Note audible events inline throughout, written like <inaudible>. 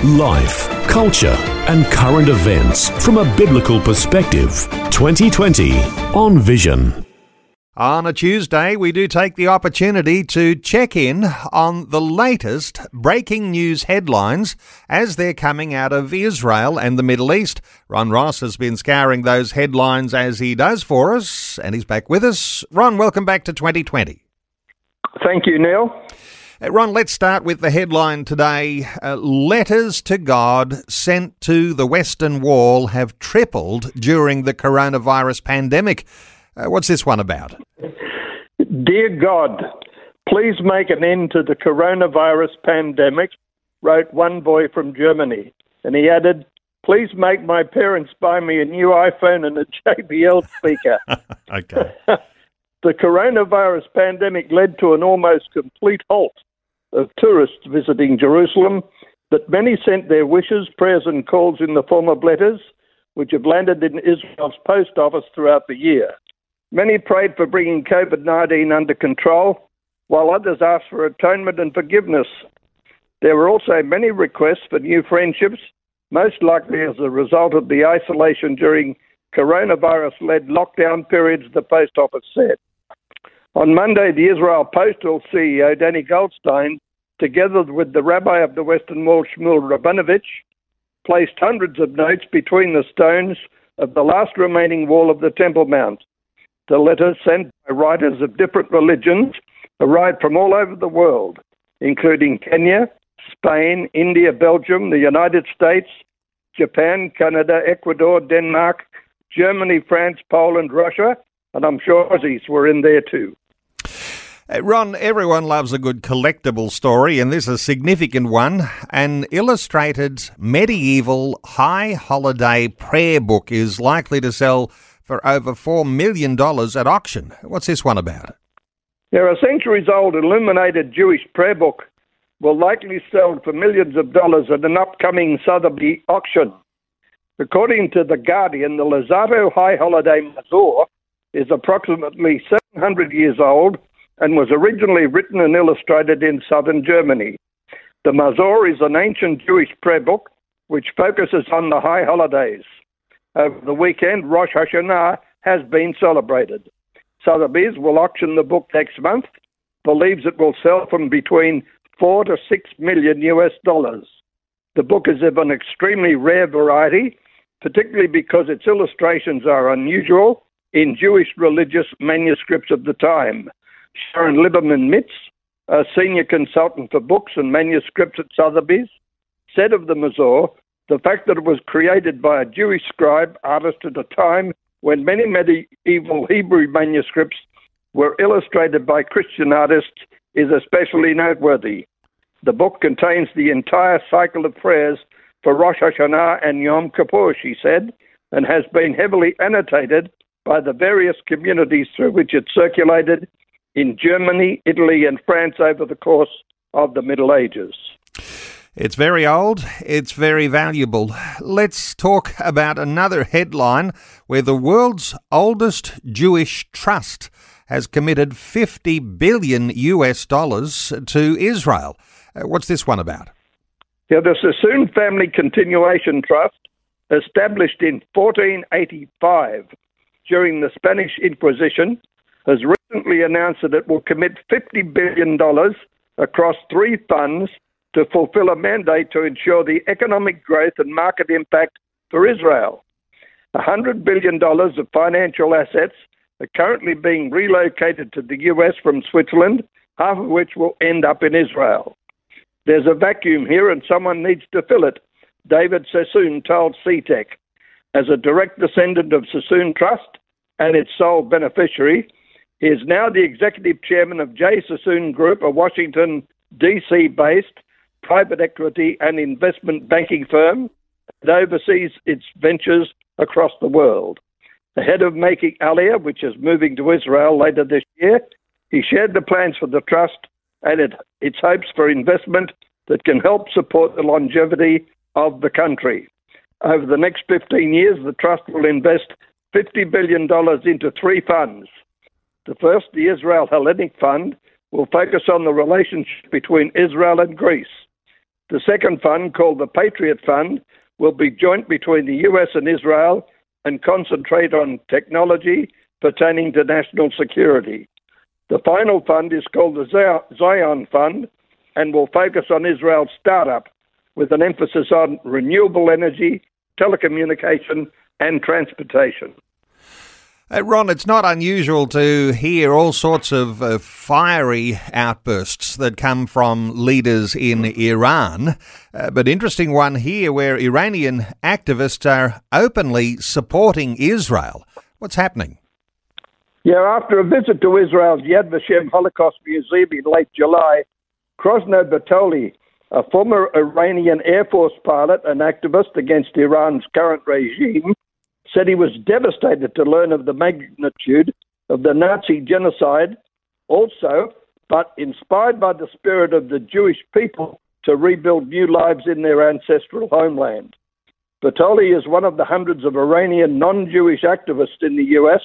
Life, culture, and current events from a biblical perspective. 2020 on Vision. On a Tuesday, we do take the opportunity to check in on the latest breaking news headlines as they're coming out of Israel and the Middle East. Ron Ross has been scouring those headlines as he does for us, and he's back with us. Ron, welcome back to 2020. Thank you, Neil. Ron, let's start with the headline today. Uh, letters to God sent to the Western Wall have tripled during the coronavirus pandemic. Uh, what's this one about? Dear God, please make an end to the coronavirus pandemic, wrote one boy from Germany. And he added, Please make my parents buy me a new iPhone and a <laughs> JBL speaker. <laughs> okay. <laughs> the coronavirus pandemic led to an almost complete halt of tourists visiting Jerusalem, but many sent their wishes, prayers, and calls in the form of letters, which have landed in Israel's post office throughout the year. Many prayed for bringing COVID 19 under control, while others asked for atonement and forgiveness. There were also many requests for new friendships, most likely as a result of the isolation during coronavirus led lockdown periods, the post office said. On Monday, the Israel Postal CEO, Danny Goldstein, together with the rabbi of the Western Wall, Shmuel Rabinovich, placed hundreds of notes between the stones of the last remaining wall of the Temple Mount. The letters sent by writers of different religions arrived from all over the world, including Kenya, Spain, India, Belgium, the United States, Japan, Canada, Ecuador, Denmark, Germany, France, Poland, Russia, and I'm sure Aussies were in there too. Uh, Ron, everyone loves a good collectible story, and this is a significant one. An illustrated medieval high holiday prayer book is likely to sell for over $4 million at auction. What's this one about? There a centuries old illuminated Jewish prayer book will likely sell for millions of dollars at an upcoming Sotheby auction. According to The Guardian, the Luzzatto High Holiday Mahzor is approximately 700 years old and was originally written and illustrated in southern Germany. The Mahzor is an ancient Jewish prayer book which focuses on the high holidays. Over the weekend, Rosh Hashanah has been celebrated. Sotheby's will auction the book next month, believes it will sell from between four to six million US dollars. The book is of an extremely rare variety, particularly because its illustrations are unusual in Jewish religious manuscripts of the time. Sharon Liberman Mintz, a senior consultant for books and manuscripts at Sotheby's, said of the Mahzor the fact that it was created by a Jewish scribe artist at a time when many medieval Hebrew manuscripts were illustrated by Christian artists is especially noteworthy. The book contains the entire cycle of prayers for Rosh Hashanah and Yom Kippur, she said, and has been heavily annotated by the various communities through which it circulated in Germany, Italy, and France over the course of the Middle Ages. It's very old, it's very valuable. Let's talk about another headline where the world's oldest Jewish trust has committed 50 billion US dollars to Israel. Uh, what's this one about? Yeah, the Sassoon Family Continuation Trust, established in 1485 during the Spanish Inquisition, has recently announced that it will commit $50 billion across three funds to fulfill a mandate to ensure the economic growth and market impact for Israel. $100 billion of financial assets are currently being relocated to the US from Switzerland, half of which will end up in Israel. There's a vacuum here and someone needs to fill it, David Sassoon told CTech. As a direct descendant of Sassoon Trust and its sole beneficiary, he is now the executive chairman of J. Sassoon Group, a Washington, D.C. based private equity and investment banking firm that oversees its ventures across the world. the head of Making Aliyah, which is moving to Israel later this year, he shared the plans for the trust and it, its hopes for investment that can help support the longevity of the country. Over the next 15 years, the trust will invest $50 billion into three funds. The first, the Israel Hellenic Fund, will focus on the relationship between Israel and Greece. The second fund, called the Patriot Fund, will be joint between the US and Israel and concentrate on technology pertaining to national security. The final fund is called the Zion Fund and will focus on Israel's startup with an emphasis on renewable energy, telecommunication, and transportation. Uh, Ron, it's not unusual to hear all sorts of uh, fiery outbursts that come from leaders in Iran. Uh, but interesting one here where Iranian activists are openly supporting Israel. What's happening? Yeah, after a visit to Israel's Yad Vashem Holocaust Museum in late July, Krosno Bertoli, a former Iranian Air Force pilot and activist against Iran's current regime, said he was devastated to learn of the magnitude of the Nazi genocide, also, but inspired by the spirit of the Jewish people to rebuild new lives in their ancestral homeland. Bertoli is one of the hundreds of Iranian non Jewish activists in the US,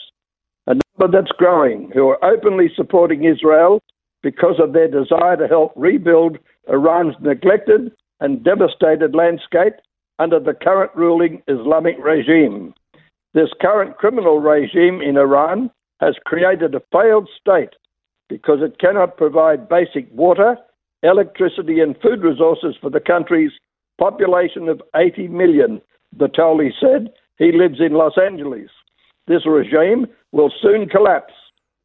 a number that's growing, who are openly supporting Israel because of their desire to help rebuild Iran's neglected and devastated landscape under the current ruling Islamic regime. This current criminal regime in Iran has created a failed state because it cannot provide basic water, electricity, and food resources for the country's population of 80 million, Bertoli said. He lives in Los Angeles. This regime will soon collapse,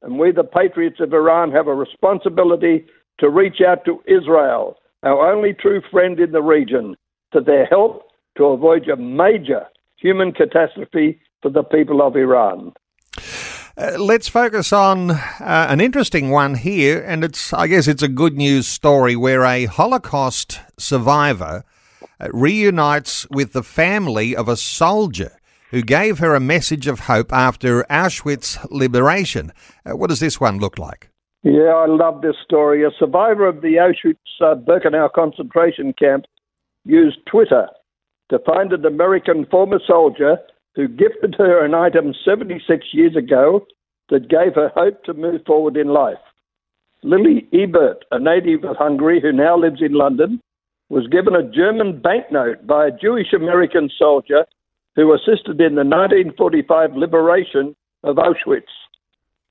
and we, the patriots of Iran, have a responsibility to reach out to Israel, our only true friend in the region, to their help to avoid a major human catastrophe for the people of Iran. Uh, let's focus on uh, an interesting one here, and it's I guess it's a good news story where a Holocaust survivor uh, reunites with the family of a soldier who gave her a message of hope after Auschwitz liberation. Uh, what does this one look like? Yeah, I love this story. A survivor of the Auschwitz uh, Birkenau concentration camp used Twitter to find an American former soldier who gifted her an item 76 years ago that gave her hope to move forward in life. Lily Ebert, a native of Hungary who now lives in London, was given a German banknote by a Jewish American soldier who assisted in the 1945 liberation of Auschwitz.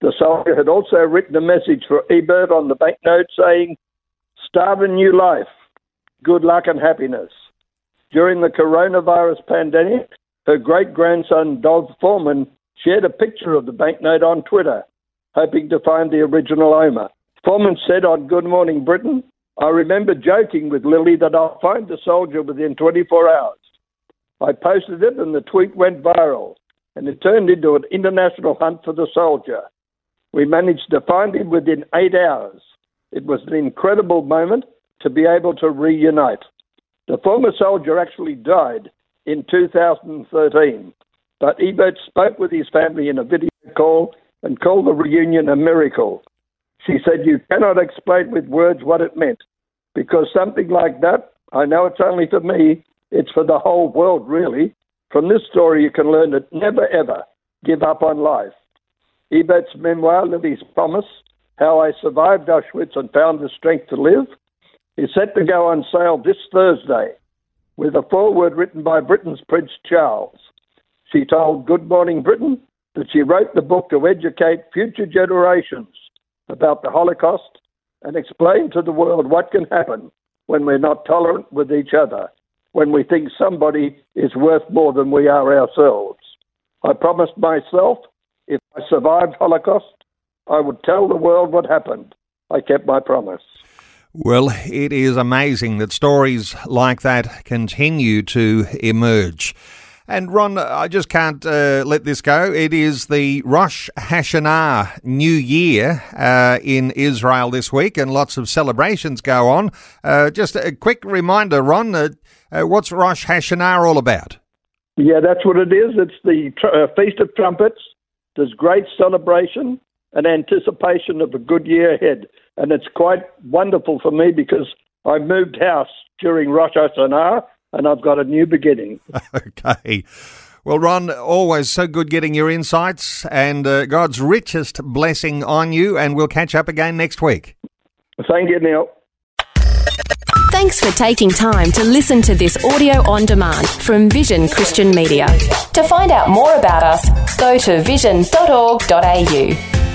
The soldier had also written a message for Ebert on the banknote saying, Start a new life, good luck and happiness. During the coronavirus pandemic, her great grandson, Dov Forman, shared a picture of the banknote on Twitter, hoping to find the original owner. Foreman said on Good Morning Britain, I remember joking with Lily that I'll find the soldier within 24 hours. I posted it and the tweet went viral, and it turned into an international hunt for the soldier. We managed to find him within eight hours. It was an incredible moment to be able to reunite. The former soldier actually died in 2013. But Ebert spoke with his family in a video call and called the reunion a miracle. She said, You cannot explain with words what it meant, because something like that, I know it's only for me, it's for the whole world, really. From this story, you can learn that never ever give up on life. Ebert's memoir, Lily's Promise, How I Survived Auschwitz and Found the Strength to Live, is set to go on sale this Thursday with a foreword written by Britain's Prince Charles. She told Good Morning Britain that she wrote the book to educate future generations about the Holocaust and explain to the world what can happen when we're not tolerant with each other, when we think somebody is worth more than we are ourselves. I promised myself if I survived Holocaust, I would tell the world what happened. I kept my promise. Well, it is amazing that stories like that continue to emerge. And Ron, I just can't uh, let this go. It is the Rosh Hashanah New Year uh, in Israel this week, and lots of celebrations go on. Uh, just a quick reminder, Ron, uh, what's Rosh Hashanah all about? Yeah, that's what it is. It's the tr- uh, Feast of Trumpets. There's great celebration and anticipation of a good year ahead. And it's quite wonderful for me because I moved house during Rosh Hashanah and I've got a new beginning. <laughs> okay. Well, Ron, always so good getting your insights and uh, God's richest blessing on you. And we'll catch up again next week. Thank you, Neil. Thanks for taking time to listen to this audio on demand from Vision Christian Media. To find out more about us, go to vision.org.au.